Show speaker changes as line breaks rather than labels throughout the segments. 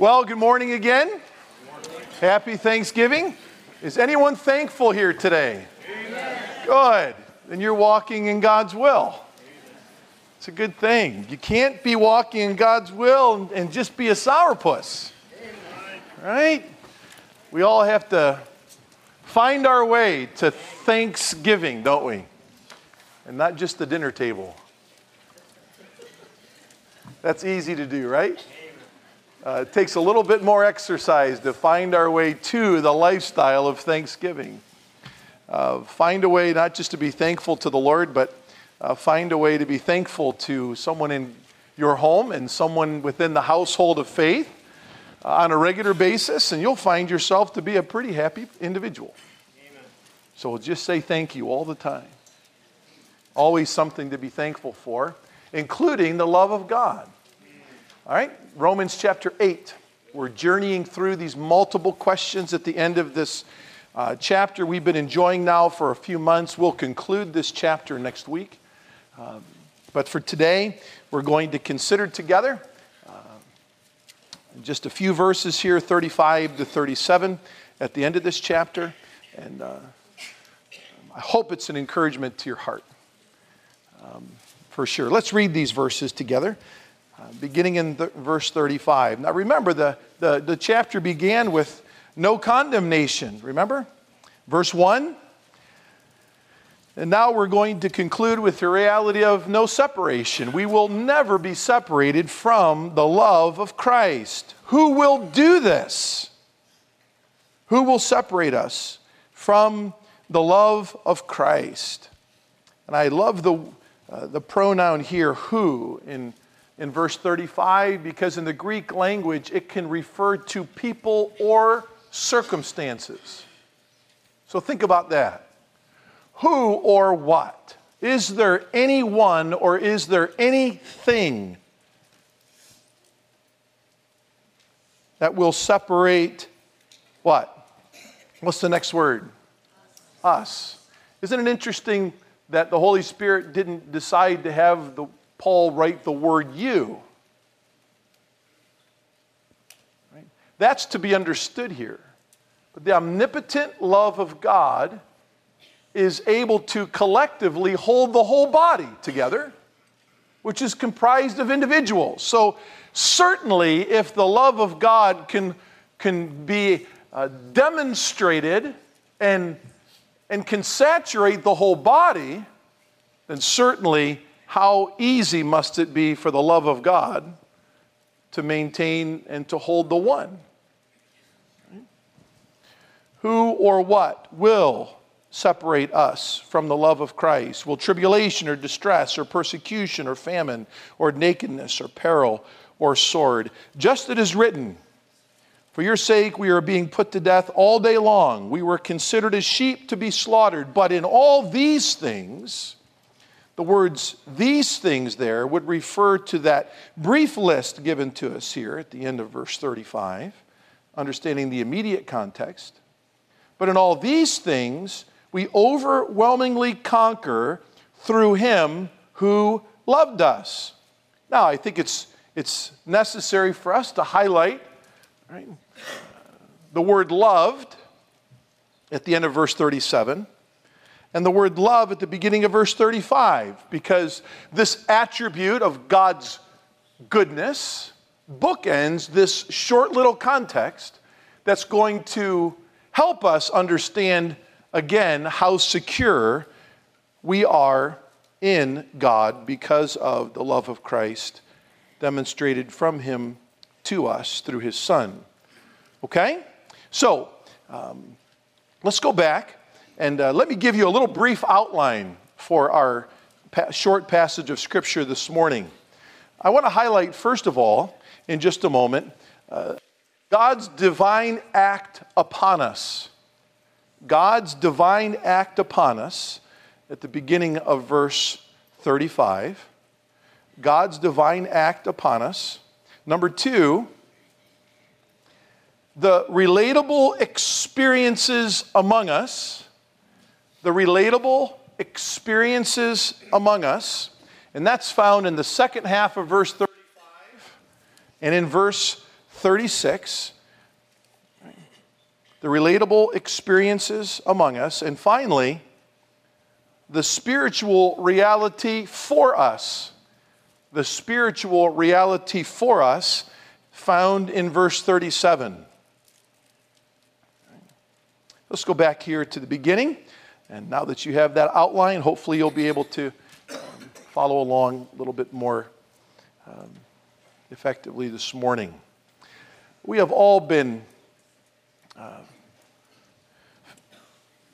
Well, good morning again. Happy Thanksgiving. Is anyone thankful here today? Good. Then you're walking in God's will. It's a good thing. You can't be walking in God's will and, and just be a sourpuss. Right? We all have to find our way to Thanksgiving, don't we? And not just the dinner table. That's easy to do, right? Uh, it takes a little bit more exercise to find our way to the lifestyle of Thanksgiving. Uh, find a way not just to be thankful to the Lord, but uh, find a way to be thankful to someone in your home and someone within the household of faith uh, on a regular basis, and you'll find yourself to be a pretty happy individual. Amen. So just say thank you all the time. Always something to be thankful for, including the love of God. All right, Romans chapter 8. We're journeying through these multiple questions at the end of this uh, chapter we've been enjoying now for a few months. We'll conclude this chapter next week. Um, but for today, we're going to consider together uh, just a few verses here 35 to 37 at the end of this chapter. And uh, I hope it's an encouragement to your heart. Um, for sure. Let's read these verses together. Uh, beginning in th- verse 35. Now remember, the, the, the chapter began with no condemnation. Remember? Verse 1. And now we're going to conclude with the reality of no separation. We will never be separated from the love of Christ. Who will do this? Who will separate us from the love of Christ? And I love the, uh, the pronoun here, who, in in verse 35 because in the Greek language it can refer to people or circumstances. So think about that. Who or what? Is there anyone or is there anything that will separate what? What's the next word? Us. Isn't it interesting that the Holy Spirit didn't decide to have the Paul write the word you. Right? That's to be understood here. But the omnipotent love of God is able to collectively hold the whole body together, which is comprised of individuals. So, certainly, if the love of God can, can be uh, demonstrated and, and can saturate the whole body, then certainly how easy must it be for the love of God to maintain and to hold the one? Who or what will separate us from the love of Christ? Will tribulation or distress or persecution or famine or nakedness or peril or sword? Just as it is written, For your sake we are being put to death all day long. We were considered as sheep to be slaughtered. But in all these things, the words these things there would refer to that brief list given to us here at the end of verse 35, understanding the immediate context. But in all these things, we overwhelmingly conquer through him who loved us. Now, I think it's, it's necessary for us to highlight right, the word loved at the end of verse 37 and the word love at the beginning of verse 35 because this attribute of God's goodness bookends this short little context that's going to help us understand again how secure we are in God because of the love of Christ demonstrated from Him to us through His Son. Okay? So, um, let's go back and uh, let me give you a little brief outline for our pa- short passage of Scripture this morning. I want to highlight, first of all, in just a moment, uh, God's divine act upon us. God's divine act upon us at the beginning of verse 35. God's divine act upon us. Number two, the relatable experiences among us the relatable experiences among us, and that's found in the second half of verse 35 and in verse 36, the relatable experiences among us, and finally, the spiritual reality for us. The spiritual reality for us found in verse 37. Let's go back here to the beginning. And now that you have that outline, hopefully you'll be able to um, follow along a little bit more um, effectively this morning. We have all been uh,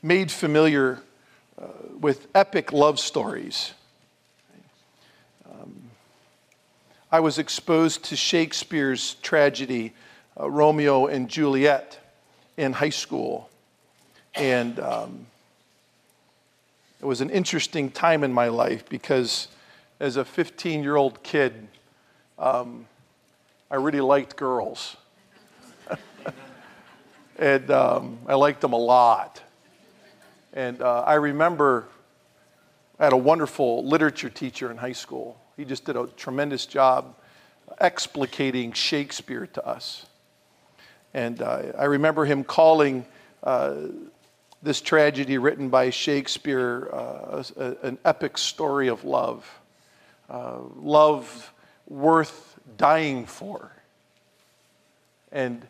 made familiar uh, with epic love stories. Um, I was exposed to Shakespeare's tragedy, uh, Romeo and Juliet, in high school. And um, it was an interesting time in my life because as a 15 year old kid, um, I really liked girls. and um, I liked them a lot. And uh, I remember I had a wonderful literature teacher in high school. He just did a tremendous job explicating Shakespeare to us. And uh, I remember him calling uh, this tragedy written by Shakespeare uh, a, an epic story of love. Uh, love worth dying for. And,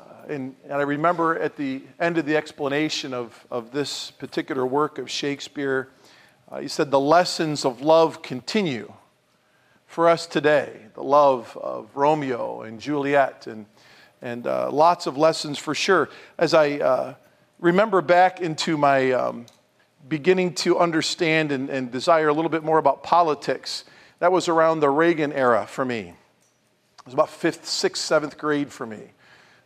uh, and, and I remember at the end of the explanation of, of this particular work of Shakespeare, uh, he said, The lessons of love continue for us today. The love of Romeo and Juliet, and, and uh, lots of lessons for sure. As I uh, remember back into my um, beginning to understand and, and desire a little bit more about politics, that was around the Reagan era for me. It was about fifth, sixth, seventh grade for me.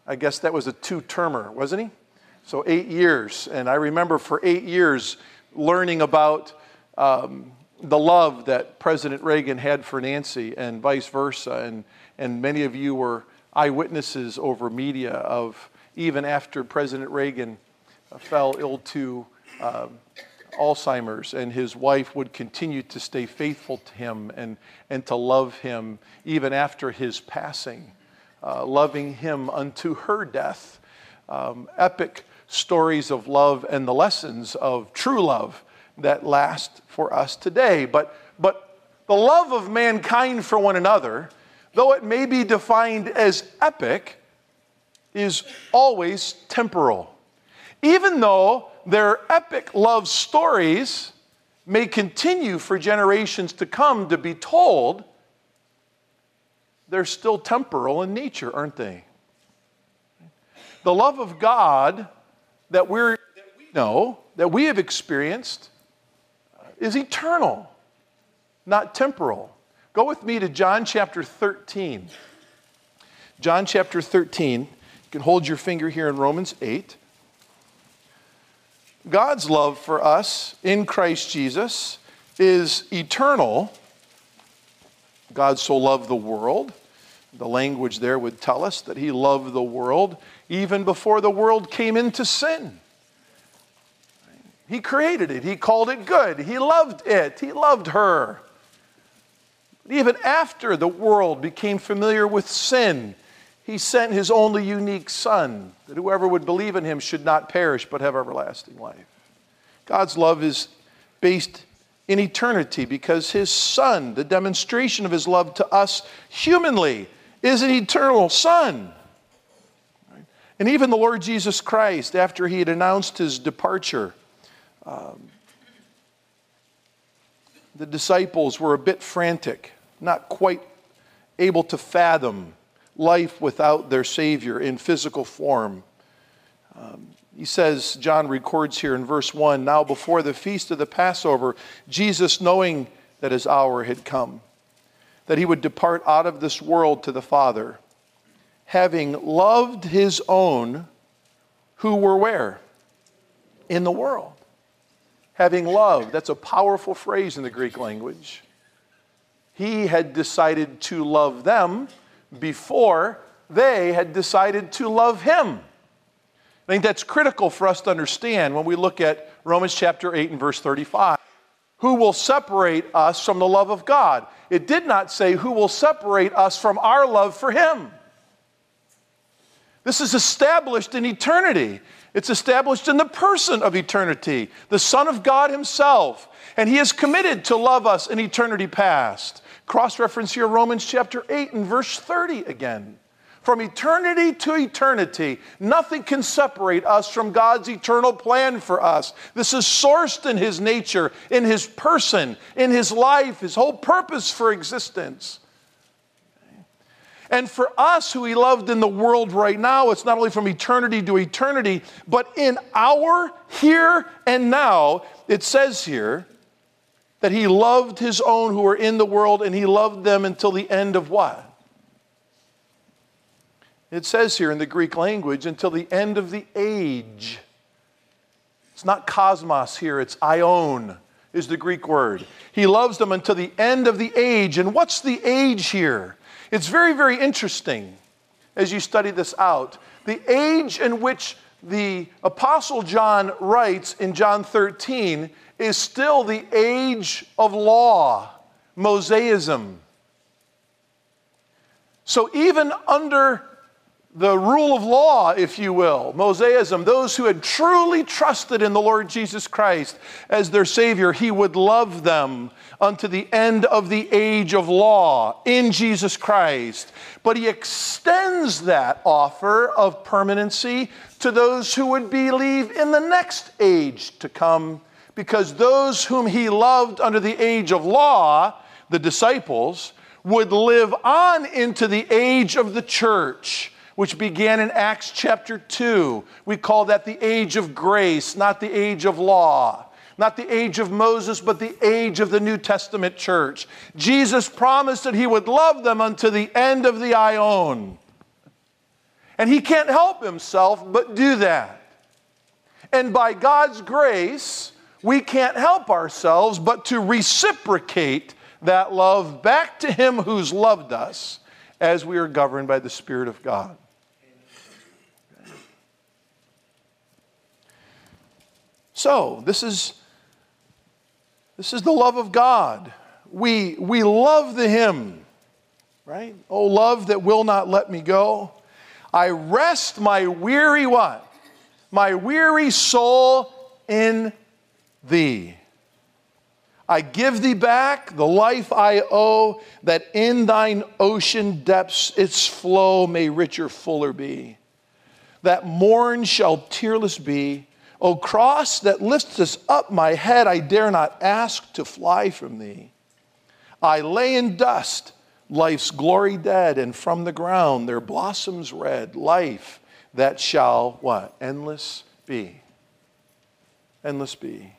I guess that was a two termer, wasn't he? So eight years. And I remember for eight years learning about um, the love that President Reagan had for Nancy and vice versa. And, and many of you were eyewitnesses over media of even after President Reagan fell ill to um, Alzheimer's, and his wife would continue to stay faithful to him and, and to love him even after his passing, uh, loving him unto her death. Um, epic stories of love and the lessons of true love that last for us today. But, but the love of mankind for one another, though it may be defined as epic, is always temporal even though their epic love stories may continue for generations to come to be told, they're still temporal in nature, aren't they? The love of God that, we're, that we know, that we have experienced, uh, is eternal, not temporal. Go with me to John chapter 13. John chapter 13. You can hold your finger here in Romans 8. God's love for us in Christ Jesus is eternal. God so loved the world. The language there would tell us that He loved the world even before the world came into sin. He created it, He called it good, He loved it, He loved her. Even after the world became familiar with sin, he sent his only unique Son, that whoever would believe in him should not perish but have everlasting life. God's love is based in eternity because his Son, the demonstration of his love to us humanly, is an eternal Son. And even the Lord Jesus Christ, after he had announced his departure, um, the disciples were a bit frantic, not quite able to fathom life without their Savior in physical form. Um, he says, John records here in verse 1 Now, before the feast of the Passover, Jesus, knowing that his hour had come, that he would depart out of this world to the Father, having loved his own who were where? In the world. Having loved, that's a powerful phrase in the Greek language. He had decided to love them before they had decided to love him. I think that's critical for us to understand when we look at Romans chapter 8 and verse 35. Who will separate us from the love of God? It did not say who will separate us from our love for him. This is established in eternity. It's established in the person of eternity, the Son of God Himself. And He is committed to love us in eternity past. Cross reference here Romans chapter 8 and verse 30 again. From eternity to eternity, nothing can separate us from God's eternal plan for us. This is sourced in His nature, in His person, in His life, His whole purpose for existence. And for us who He loved in the world right now, it's not only from eternity to eternity, but in our here and now, it says here that He loved His own who were in the world and He loved them until the end of what? It says here in the Greek language, until the end of the age. It's not cosmos here, it's aion is the Greek word. He loves them until the end of the age. And what's the age here? It's very, very interesting as you study this out. The age in which the Apostle John writes in John 13 is still the age of law, Mosaism. So even under the rule of law, if you will, Mosaism, those who had truly trusted in the Lord Jesus Christ as their Savior, He would love them unto the end of the age of law in Jesus Christ. But He extends that offer of permanency to those who would believe in the next age to come, because those whom He loved under the age of law, the disciples, would live on into the age of the church which began in Acts chapter 2. We call that the age of grace, not the age of law. Not the age of Moses, but the age of the New Testament church. Jesus promised that he would love them unto the end of the aion. And he can't help himself but do that. And by God's grace, we can't help ourselves but to reciprocate that love back to him who's loved us as we are governed by the Spirit of God. So, this is, this is the love of God. We, we love the hymn, right? Oh, love that will not let me go. I rest my weary what? My weary soul in thee. I give thee back the life I owe, that in thine ocean depths its flow may richer, fuller be. That morn shall tearless be, O cross that lifts us up my head, I dare not ask to fly from thee. I lay in dust, life's glory dead, and from the ground there blossoms red, life that shall what? Endless be. Endless be.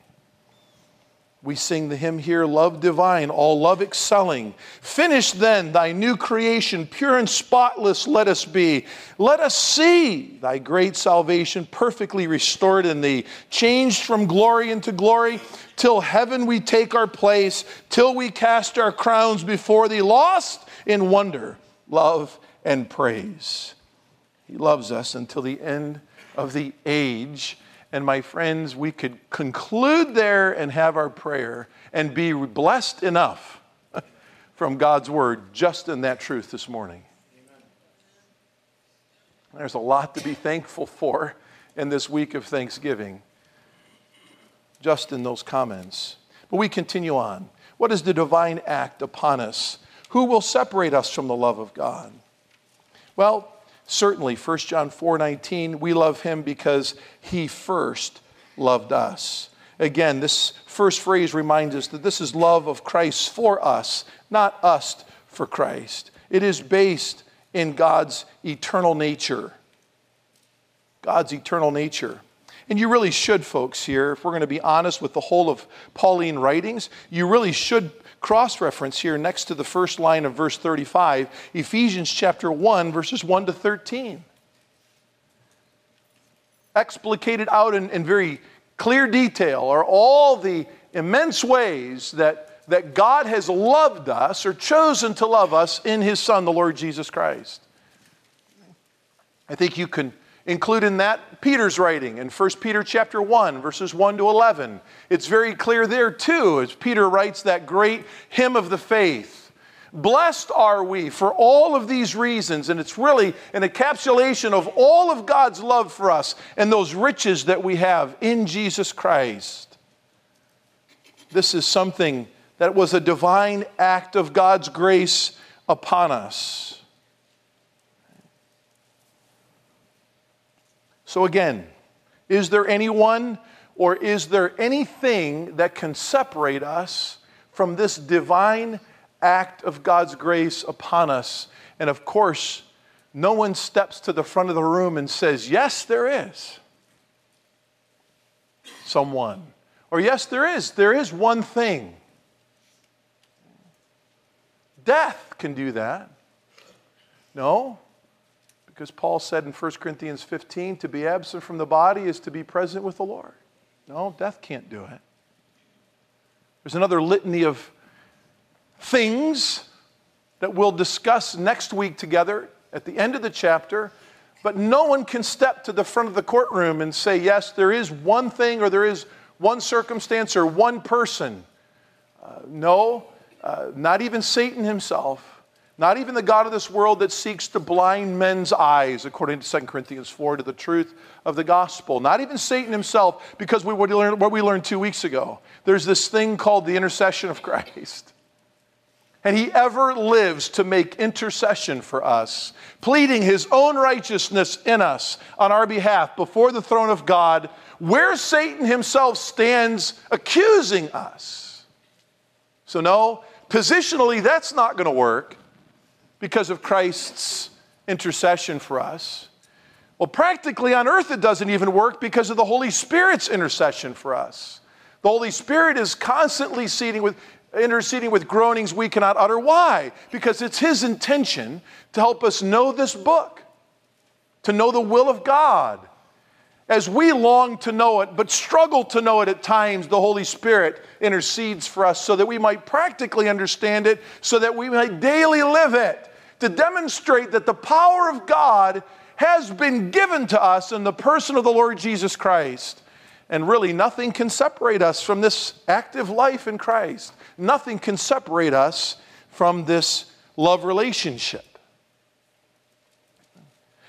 We sing the hymn here, Love Divine, all love excelling. Finish then thy new creation, pure and spotless let us be. Let us see thy great salvation perfectly restored in thee, changed from glory into glory, till heaven we take our place, till we cast our crowns before thee, lost in wonder, love, and praise. He loves us until the end of the age and my friends, we could conclude there and have our prayer and be blessed enough from God's word just in that truth this morning. There's a lot to be thankful for in this week of Thanksgiving, just in those comments. But we continue on. What is the divine act upon us? Who will separate us from the love of God? Well, Certainly, 1 John 4 19, we love him because he first loved us. Again, this first phrase reminds us that this is love of Christ for us, not us for Christ. It is based in God's eternal nature. God's eternal nature. And you really should, folks, here, if we're going to be honest with the whole of Pauline writings, you really should cross reference here next to the first line of verse 35, Ephesians chapter 1, verses 1 to 13. Explicated out in, in very clear detail are all the immense ways that, that God has loved us or chosen to love us in His Son, the Lord Jesus Christ. I think you can include in that Peter's writing in 1 Peter chapter 1 verses 1 to 11. It's very clear there too as Peter writes that great hymn of the faith. blessed are we for all of these reasons. And it's really an encapsulation of all of God's love for us and those riches that we have in Jesus Christ. This is something that was a divine act of God's grace upon us. So, again, is there anyone or is there anything that can separate us from this divine act of God's grace upon us? And of course, no one steps to the front of the room and says, Yes, there is. Someone. Or, yes, there is. There is one thing. Death can do that. No, because Paul said in 1 Corinthians 15 to be absent from the body is to be present with the Lord. No, death can't do it. There's another litany of things that we'll discuss next week together at the end of the chapter. But no one can step to the front of the courtroom and say, yes, there is one thing or there is one circumstance or one person. Uh, no, uh, not even Satan himself. Not even the God of this world that seeks to blind men's eyes, according to 2 Corinthians 4, to the truth of the gospel. Not even Satan himself, because we, learned, what we learned two weeks ago. There's this thing called the intercession of Christ. And he ever lives to make intercession for us, pleading his own righteousness in us on our behalf before the throne of God, where Satan himself stands accusing us. So, no, positionally, that's not going to work because of Christ's intercession for us. Well, practically on earth, it doesn't even work because of the Holy Spirit's intercession for us. The Holy Spirit is constantly with, interceding with groanings we cannot utter. Why? Because it's His intention to help us know this book, to know the will of God. As we long to know it, but struggle to know it at times, the Holy Spirit intercedes for us so that we might practically understand it, so that we might daily live it, to demonstrate that the power of God has been given to us in the person of the Lord Jesus Christ. And really, nothing can separate us from this active life in Christ. Nothing can separate us from this love relationship.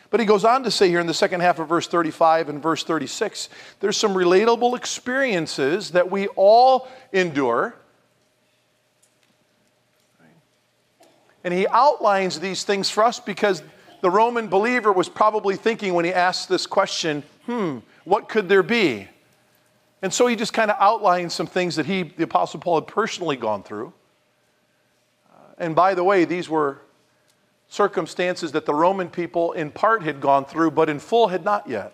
But he goes on to say here in the second half of verse 35 and verse 36 there's some relatable experiences that we all endure. And he outlines these things for us because the Roman believer was probably thinking when he asked this question, hmm, what could there be? And so he just kind of outlined some things that he, the Apostle Paul, had personally gone through. And by the way, these were circumstances that the Roman people in part had gone through, but in full had not yet.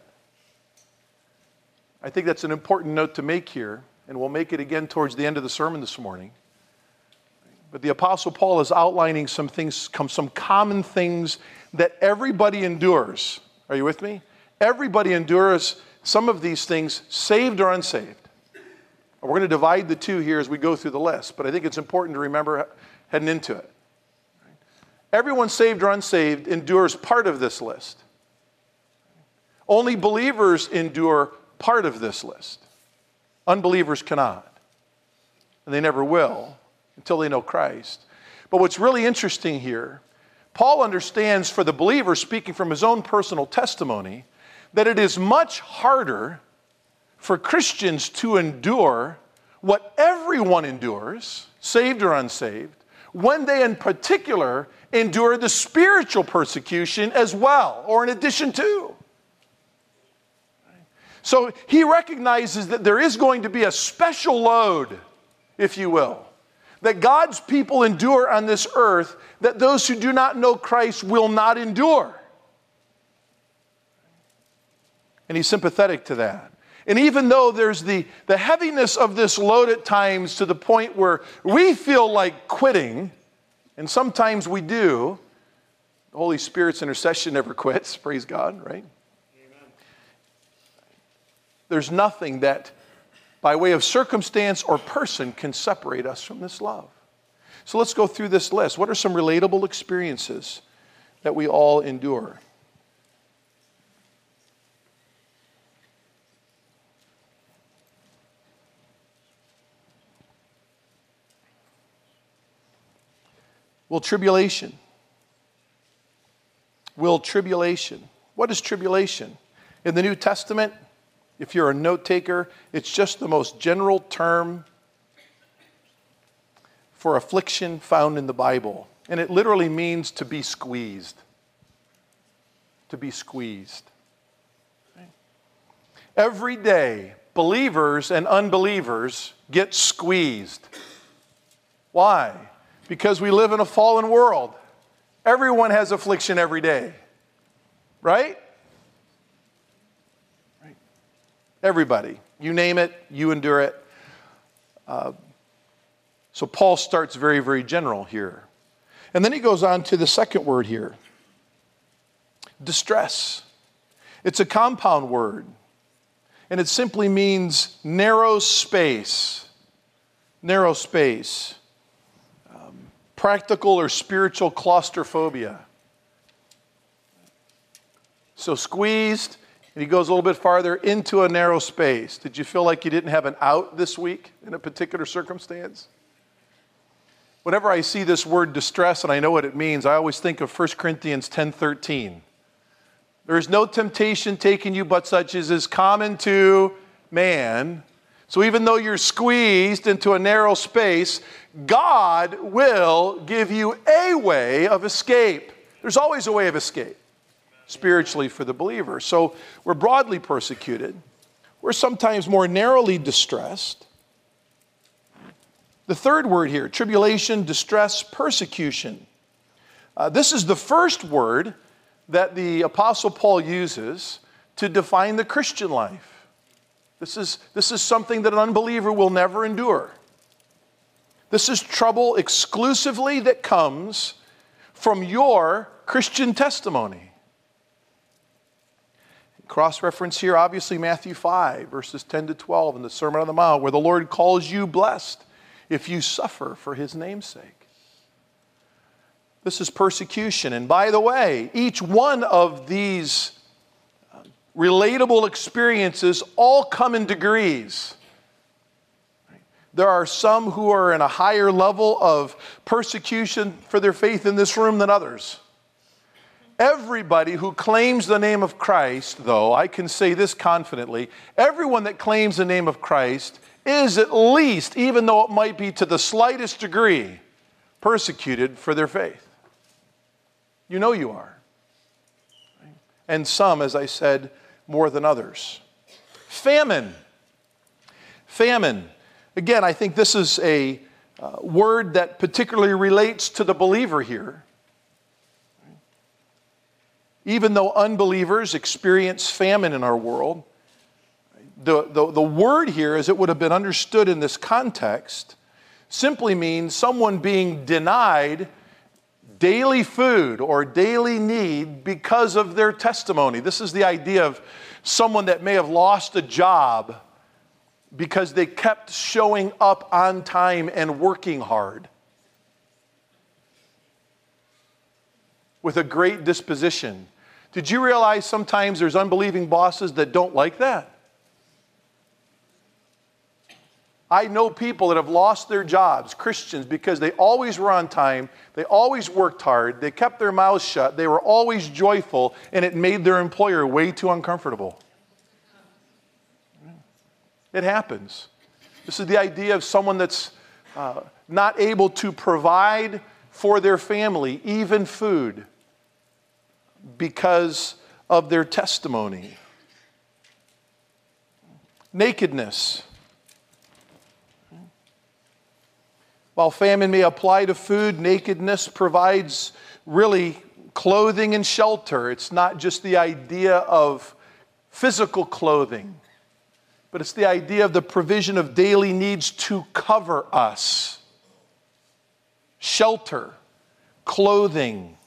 I think that's an important note to make here, and we'll make it again towards the end of the sermon this morning. But the Apostle Paul is outlining some things, some common things that everybody endures. Are you with me? Everybody endures some of these things, saved or unsaved. We're going to divide the two here as we go through the list, but I think it's important to remember heading into it. Everyone saved or unsaved endures part of this list. Only believers endure part of this list. Unbelievers cannot. And they never will until they know Christ. But what's really interesting here, Paul understands for the believer, speaking from his own personal testimony, that it is much harder for Christians to endure what everyone endures, saved or unsaved, when they in particular endure the spiritual persecution as well, or in addition to. So he recognizes that there is going to be a special load, if you will, that God's people endure on this earth that those who do not know Christ will not endure. And he's sympathetic to that. And even though there's the, the heaviness of this load at times to the point where we feel like quitting, and sometimes we do. The Holy Spirit's intercession never quits, praise God, right? Amen. There's nothing that, by way of circumstance or person, can separate us from this love. So let's go through this list. What are some relatable experiences that we all endure? Will tribulation? Will tribulation? What is tribulation? In the New Testament, if you're a note taker, it's just the most general term for affliction found in the Bible. And it literally means to be squeezed. To be squeezed. Every day, believers and unbelievers get squeezed. Why? Because we live in a fallen world. Everyone has affliction every day. Right? right. Everybody. You name it, you endure it. Uh, so Paul starts very, very general here. And then he goes on to the second word here distress. It's a compound word, and it simply means narrow space. Narrow space. Practical or spiritual claustrophobia. So squeezed, and he goes a little bit farther into a narrow space. Did you feel like you didn't have an out this week in a particular circumstance? Whenever I see this word distress and I know what it means, I always think of 1 Corinthians 10:13. There is no temptation taken you but such as is common to man. So even though you're squeezed into a narrow space, God will give you a way of escape. There's always a way of escape spiritually for the believer. So we're broadly persecuted. We're sometimes more narrowly distressed. The third word here tribulation, distress, persecution. Uh, this is the first word that the Apostle Paul uses to define the Christian life. This is, this is something that an unbeliever will never endure. This is trouble exclusively that comes from your Christian testimony. Cross reference here, obviously, Matthew 5, verses 10 to 12 in the Sermon on the Mount, where the Lord calls you blessed if you suffer for his name's sake. This is persecution. And by the way, each one of these relatable experiences all come in degrees. There are some who are in a higher level of persecution for their faith in this room than others. Everybody who claims the name of Christ, though, I can say this confidently everyone that claims the name of Christ is at least, even though it might be to the slightest degree, persecuted for their faith. You know you are. And some, as I said, more than others. Famine. Famine. Again, I think this is a uh, word that particularly relates to the believer here. Even though unbelievers experience famine in our world, the, the, the word here, as it would have been understood in this context, simply means someone being denied daily food or daily need because of their testimony. This is the idea of someone that may have lost a job because they kept showing up on time and working hard with a great disposition. Did you realize sometimes there's unbelieving bosses that don't like that? I know people that have lost their jobs, Christians, because they always were on time, they always worked hard, they kept their mouths shut, they were always joyful, and it made their employer way too uncomfortable. It happens. This is the idea of someone that's uh, not able to provide for their family, even food, because of their testimony. Nakedness. While famine may apply to food, nakedness provides really clothing and shelter. It's not just the idea of physical clothing, but it's the idea of the provision of daily needs to cover us shelter, clothing.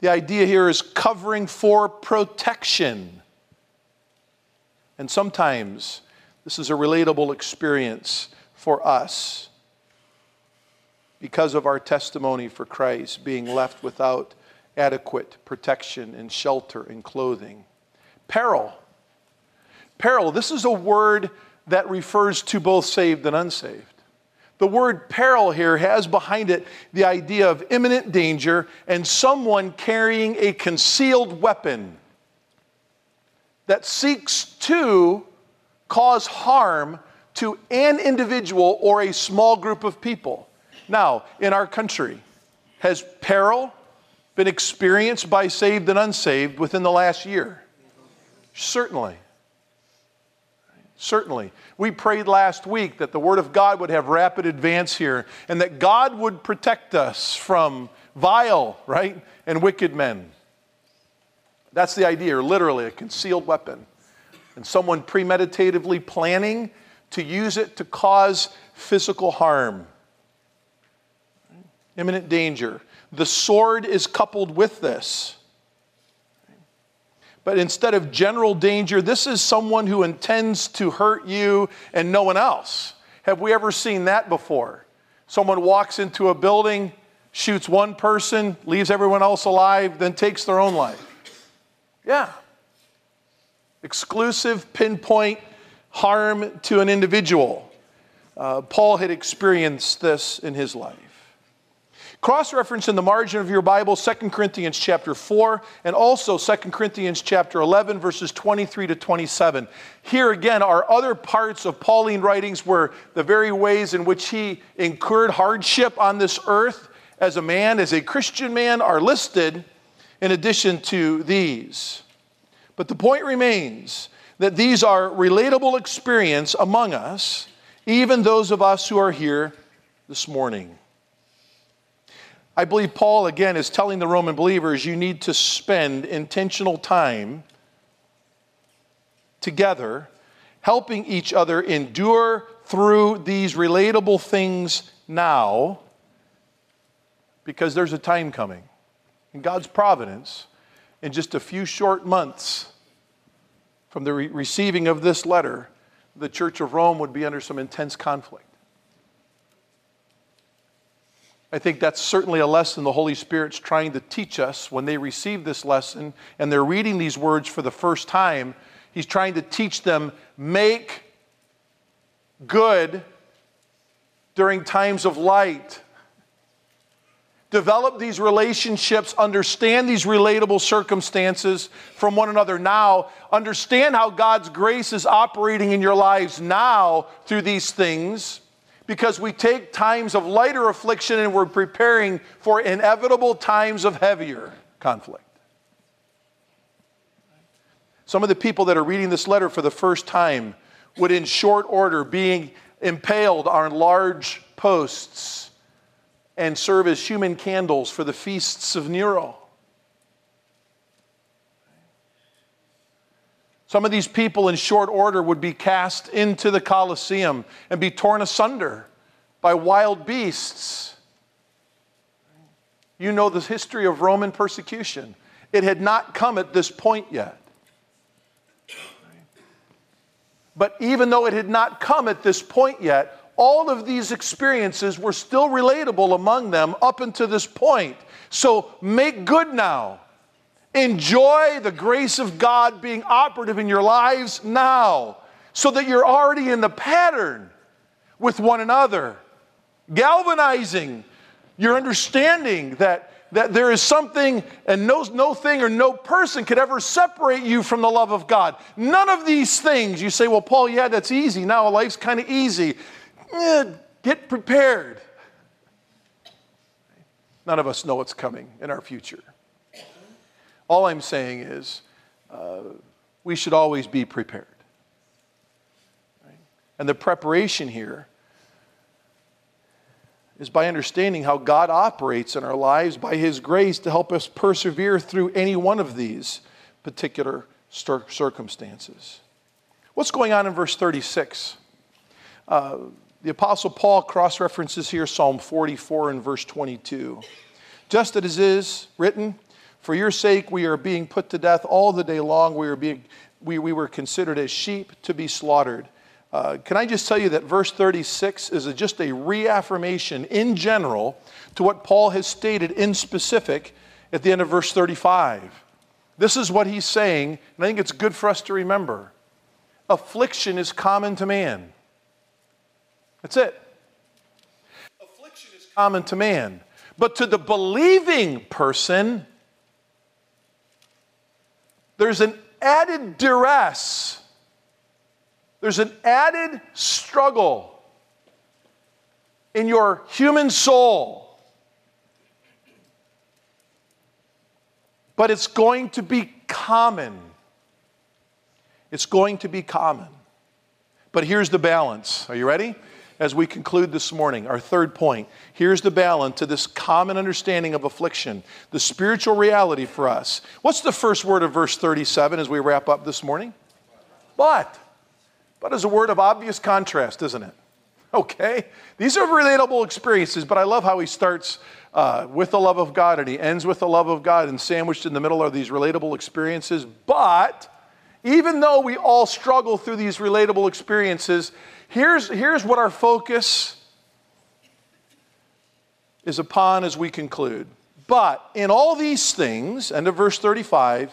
The idea here is covering for protection. And sometimes this is a relatable experience for us because of our testimony for Christ, being left without adequate protection and shelter and clothing. Peril. Peril, this is a word that refers to both saved and unsaved. The word peril here has behind it the idea of imminent danger and someone carrying a concealed weapon that seeks to cause harm to an individual or a small group of people. Now, in our country, has peril been experienced by saved and unsaved within the last year? Certainly. Certainly. We prayed last week that the Word of God would have rapid advance here and that God would protect us from vile, right, and wicked men. That's the idea, literally, a concealed weapon. And someone premeditatively planning to use it to cause physical harm. Imminent danger. The sword is coupled with this. But instead of general danger, this is someone who intends to hurt you and no one else. Have we ever seen that before? Someone walks into a building, shoots one person, leaves everyone else alive, then takes their own life. Yeah. Exclusive, pinpoint harm to an individual. Uh, Paul had experienced this in his life. Cross reference in the margin of your Bible 2 Corinthians chapter 4 and also 2 Corinthians chapter 11 verses 23 to 27. Here again are other parts of Pauline writings where the very ways in which he incurred hardship on this earth as a man, as a Christian man, are listed in addition to these. But the point remains that these are relatable experience among us, even those of us who are here this morning. I believe Paul, again, is telling the Roman believers you need to spend intentional time together, helping each other endure through these relatable things now, because there's a time coming. In God's providence, in just a few short months from the re- receiving of this letter, the Church of Rome would be under some intense conflict. I think that's certainly a lesson the Holy Spirit's trying to teach us when they receive this lesson and they're reading these words for the first time. He's trying to teach them make good during times of light. Develop these relationships, understand these relatable circumstances from one another now. Understand how God's grace is operating in your lives now through these things because we take times of lighter affliction and we're preparing for inevitable times of heavier conflict. Some of the people that are reading this letter for the first time would, in short order, being impaled on large posts and serve as human candles for the feasts of Nero. Some of these people, in short order, would be cast into the Colosseum and be torn asunder by wild beasts. You know the history of Roman persecution. It had not come at this point yet. But even though it had not come at this point yet, all of these experiences were still relatable among them up until this point. So make good now. Enjoy the grace of God being operative in your lives now so that you're already in the pattern with one another, galvanizing your understanding that, that there is something and no, no thing or no person could ever separate you from the love of God. None of these things, you say, well, Paul, yeah, that's easy. Now life's kind of easy. Eh, get prepared. None of us know what's coming in our future. All I'm saying is uh, we should always be prepared. And the preparation here is by understanding how God operates in our lives by His grace to help us persevere through any one of these particular circumstances. What's going on in verse 36? Uh, the Apostle Paul cross references here Psalm 44 and verse 22. Just as it is written, for your sake, we are being put to death all the day long. We, are being, we, we were considered as sheep to be slaughtered. Uh, can I just tell you that verse 36 is a, just a reaffirmation in general to what Paul has stated in specific at the end of verse 35? This is what he's saying, and I think it's good for us to remember. Affliction is common to man. That's it. Affliction is common to man. But to the believing person, there's an added duress, there's an added struggle in your human soul. But it's going to be common. It's going to be common. But here's the balance. Are you ready? As we conclude this morning, our third point. Here's the balance to this common understanding of affliction, the spiritual reality for us. What's the first word of verse 37 as we wrap up this morning? But. But is a word of obvious contrast, isn't it? Okay? These are relatable experiences, but I love how he starts uh, with the love of God and he ends with the love of God, and sandwiched in the middle are these relatable experiences. But even though we all struggle through these relatable experiences, Here's, here's what our focus is upon as we conclude. But in all these things, end of verse 35,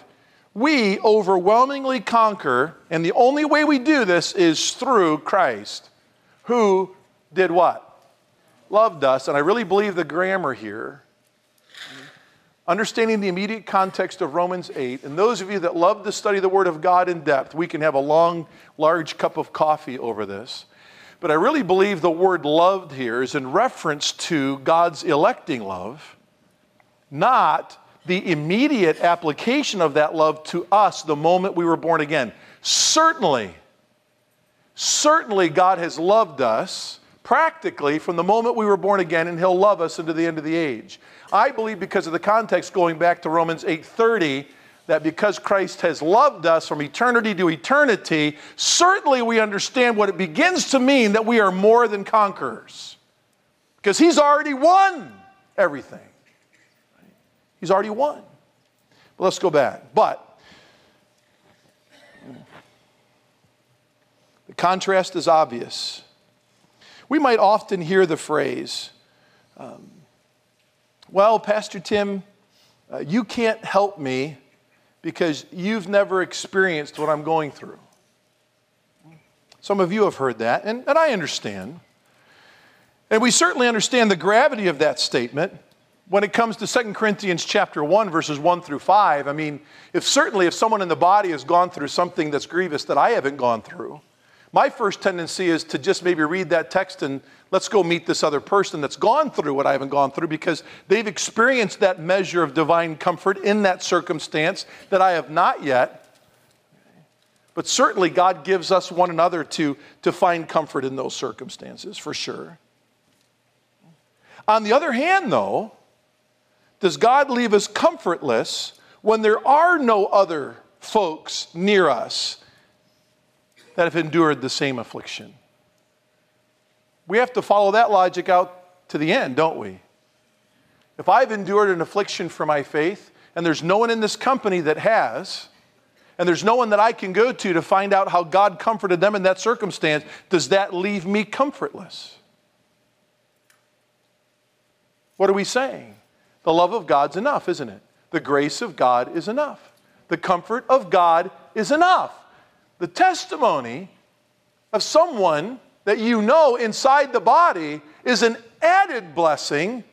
we overwhelmingly conquer, and the only way we do this is through Christ, who did what? Loved us. And I really believe the grammar here, understanding the immediate context of Romans 8, and those of you that love to study the Word of God in depth, we can have a long, large cup of coffee over this. But I really believe the word loved here is in reference to God's electing love, not the immediate application of that love to us the moment we were born again. Certainly, certainly God has loved us practically from the moment we were born again and he'll love us into the end of the age. I believe because of the context going back to Romans 8:30 that because Christ has loved us from eternity to eternity, certainly we understand what it begins to mean that we are more than conquerors. Because He's already won everything. He's already won. But let's go back. But the contrast is obvious. We might often hear the phrase, um, Well, Pastor Tim, uh, you can't help me because you've never experienced what I'm going through. Some of you have heard that, and, and I understand. And we certainly understand the gravity of that statement when it comes to 2 Corinthians chapter 1 verses 1 through 5. I mean, if certainly if someone in the body has gone through something that's grievous that I haven't gone through, my first tendency is to just maybe read that text and let's go meet this other person that's gone through what I haven't gone through because they've experienced that measure of divine comfort in that circumstance that I have not yet. But certainly, God gives us one another to, to find comfort in those circumstances, for sure. On the other hand, though, does God leave us comfortless when there are no other folks near us that have endured the same affliction? We have to follow that logic out to the end, don't we? If I've endured an affliction for my faith, and there's no one in this company that has, and there's no one that I can go to to find out how God comforted them in that circumstance, does that leave me comfortless? What are we saying? The love of God's enough, isn't it? The grace of God is enough. The comfort of God is enough. The testimony of someone that you know inside the body is an added blessing,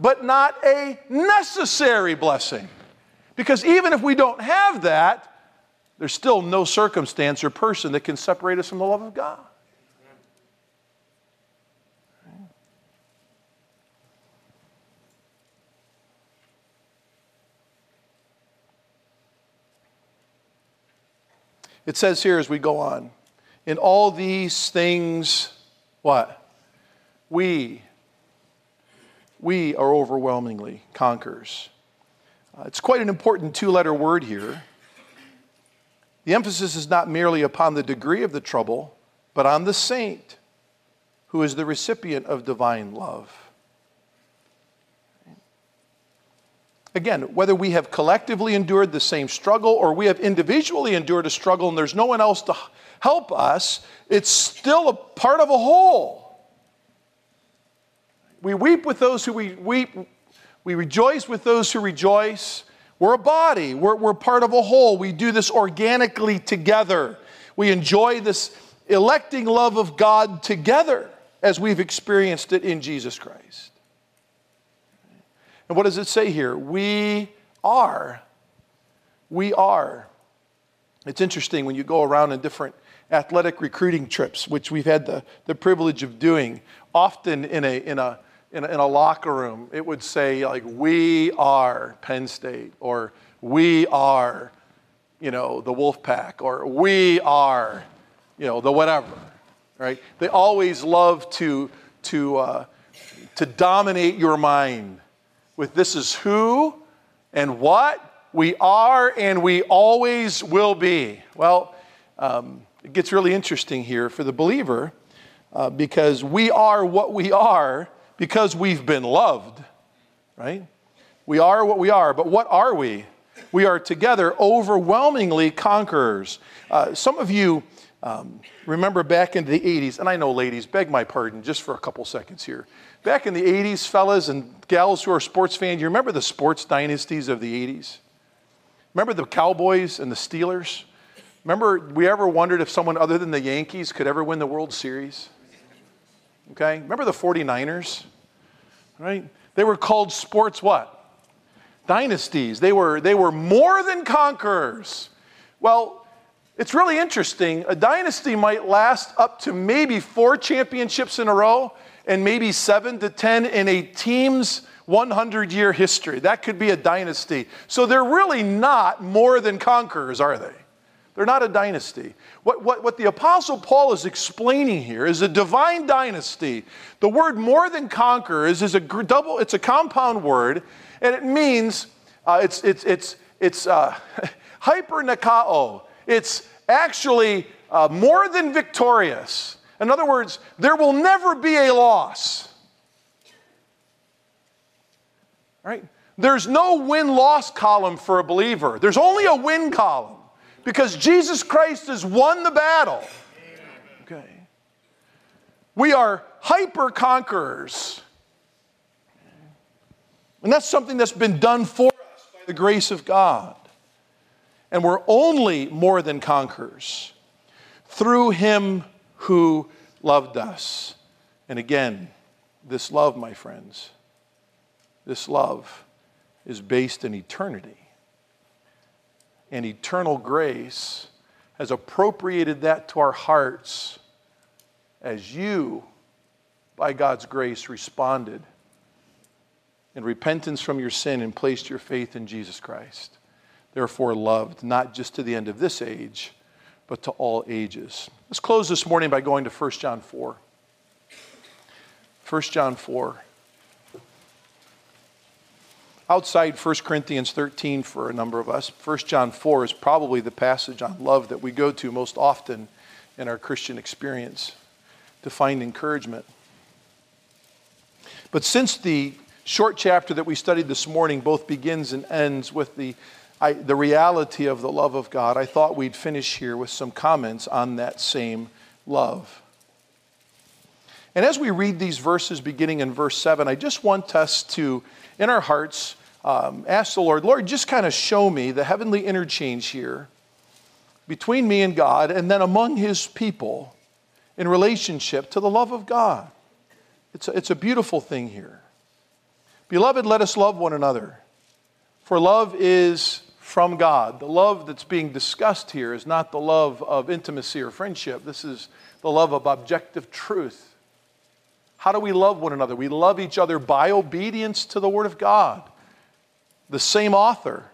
but not a necessary blessing. Because even if we don't have that, there's still no circumstance or person that can separate us from the love of God. It says here as we go on in all these things, what? We, we are overwhelmingly conquerors. Uh, it's quite an important two letter word here. The emphasis is not merely upon the degree of the trouble, but on the saint who is the recipient of divine love. Again, whether we have collectively endured the same struggle or we have individually endured a struggle and there's no one else to help us, it's still a part of a whole. We weep with those who we weep, we rejoice with those who rejoice. We're a body, we're, we're part of a whole. We do this organically together. We enjoy this electing love of God together as we've experienced it in Jesus Christ. And what does it say here? We are. We are. It's interesting when you go around in different athletic recruiting trips, which we've had the, the privilege of doing, often in a, in, a, in, a, in a locker room, it would say, like, we are Penn State, or we are, you know, the Wolf Pack, or we are, you know, the whatever, right? They always love to, to, uh, to dominate your mind with this is who and what we are and we always will be. Well, um, it gets really interesting here for the believer uh, because we are what we are because we've been loved, right? We are what we are, but what are we? We are together overwhelmingly conquerors. Uh, some of you um, remember back in the 80s, and I know ladies, beg my pardon just for a couple seconds here. Back in the 80s, fellas and gals who are sports fans, you remember the sports dynasties of the 80s? Remember the Cowboys and the Steelers? Remember, we ever wondered if someone other than the Yankees could ever win the World Series? Okay? Remember the 49ers? Right? They were called sports what? Dynasties. They were, they were more than conquerors. Well, it's really interesting. A dynasty might last up to maybe four championships in a row and maybe seven to 10 in a team's 100 year history. That could be a dynasty. So they're really not more than conquerors, are they? They're not a dynasty. What, what, what the Apostle Paul is explaining here is a divine dynasty. The word more than conquerors is a double, it's a compound word, and it means uh, it's, it's, it's, it's uh, hyper nikao. It's actually uh, more than victorious. In other words, there will never be a loss. Right? There's no win loss column for a believer, there's only a win column because Jesus Christ has won the battle. Okay. We are hyper conquerors. And that's something that's been done for us by the grace of God. And we're only more than conquerors through Him who loved us. And again, this love, my friends, this love is based in eternity. And eternal grace has appropriated that to our hearts as you, by God's grace, responded in repentance from your sin and placed your faith in Jesus Christ. Therefore, loved, not just to the end of this age, but to all ages. Let's close this morning by going to 1 John 4. 1 John 4. Outside 1 Corinthians 13 for a number of us, 1 John 4 is probably the passage on love that we go to most often in our Christian experience to find encouragement. But since the short chapter that we studied this morning both begins and ends with the I, the reality of the love of God, I thought we'd finish here with some comments on that same love. And as we read these verses beginning in verse 7, I just want us to, in our hearts, um, ask the Lord, Lord, just kind of show me the heavenly interchange here between me and God and then among his people in relationship to the love of God. It's a, it's a beautiful thing here. Beloved, let us love one another. For love is from God. The love that's being discussed here is not the love of intimacy or friendship. This is the love of objective truth. How do we love one another? We love each other by obedience to the Word of God. The same author,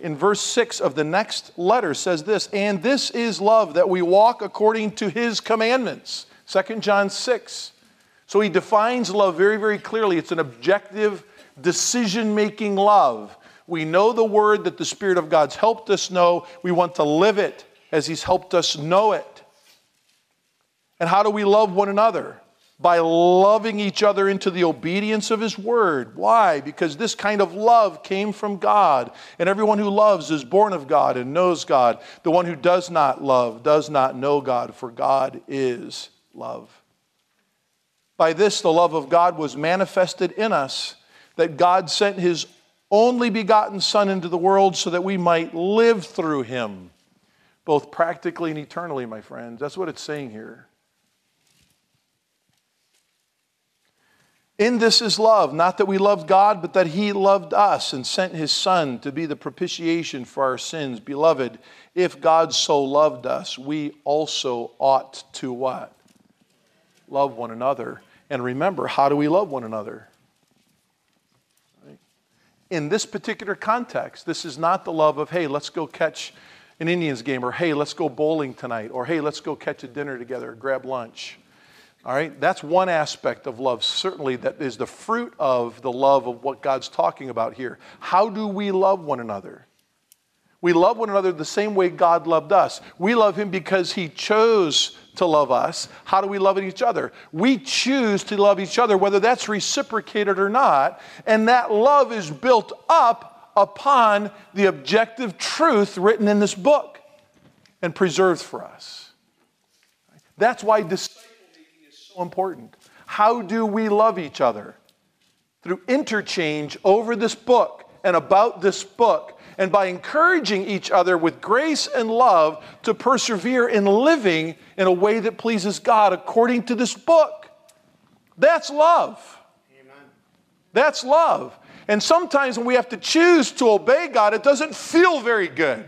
in verse 6 of the next letter, says this And this is love, that we walk according to His commandments. 2 John 6. So he defines love very, very clearly. It's an objective, decision making love. We know the word that the Spirit of God's helped us know. We want to live it as He's helped us know it. And how do we love one another? By loving each other into the obedience of His word. Why? Because this kind of love came from God. And everyone who loves is born of God and knows God. The one who does not love does not know God, for God is love. By this, the love of God was manifested in us, that God sent His only begotten Son into the world so that we might live through him, both practically and eternally, my friends. That's what it's saying here. In this is love, not that we loved God, but that He loved us and sent His Son to be the propitiation for our sins. Beloved, if God so loved us, we also ought to what? Love one another. And remember, how do we love one another? In this particular context, this is not the love of, hey, let's go catch an Indians game, or hey, let's go bowling tonight, or hey, let's go catch a dinner together, grab lunch. All right, that's one aspect of love, certainly, that is the fruit of the love of what God's talking about here. How do we love one another? We love one another the same way God loved us. We love Him because He chose to love us. How do we love each other? We choose to love each other, whether that's reciprocated or not, and that love is built up upon the objective truth written in this book and preserved for us. That's why disciple making is so important. How do we love each other? Through interchange over this book and about this book, and by encouraging each other with grace and love to persevere in living in a way that pleases God according to this book. That's love. Amen. That's love. And sometimes when we have to choose to obey God, it doesn't feel very good.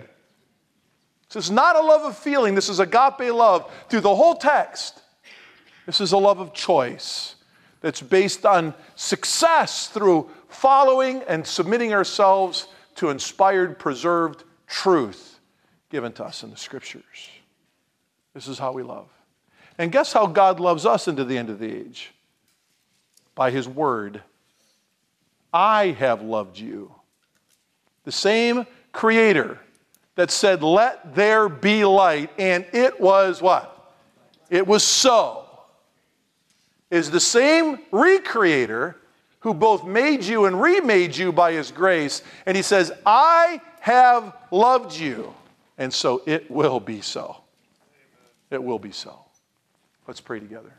This is not a love of feeling, this is agape love through the whole text. This is a love of choice that's based on success through following and submitting ourselves to inspired, preserved truth given to us in the scriptures. This is how we love. And guess how God loves us into the end of the age? By His Word. I have loved you. The same Creator that said, Let there be light, and it was what? It was so is the same recreator who both made you and remade you by his grace. And he says, I have loved you. And so it will be so. It will be so. Let's pray together.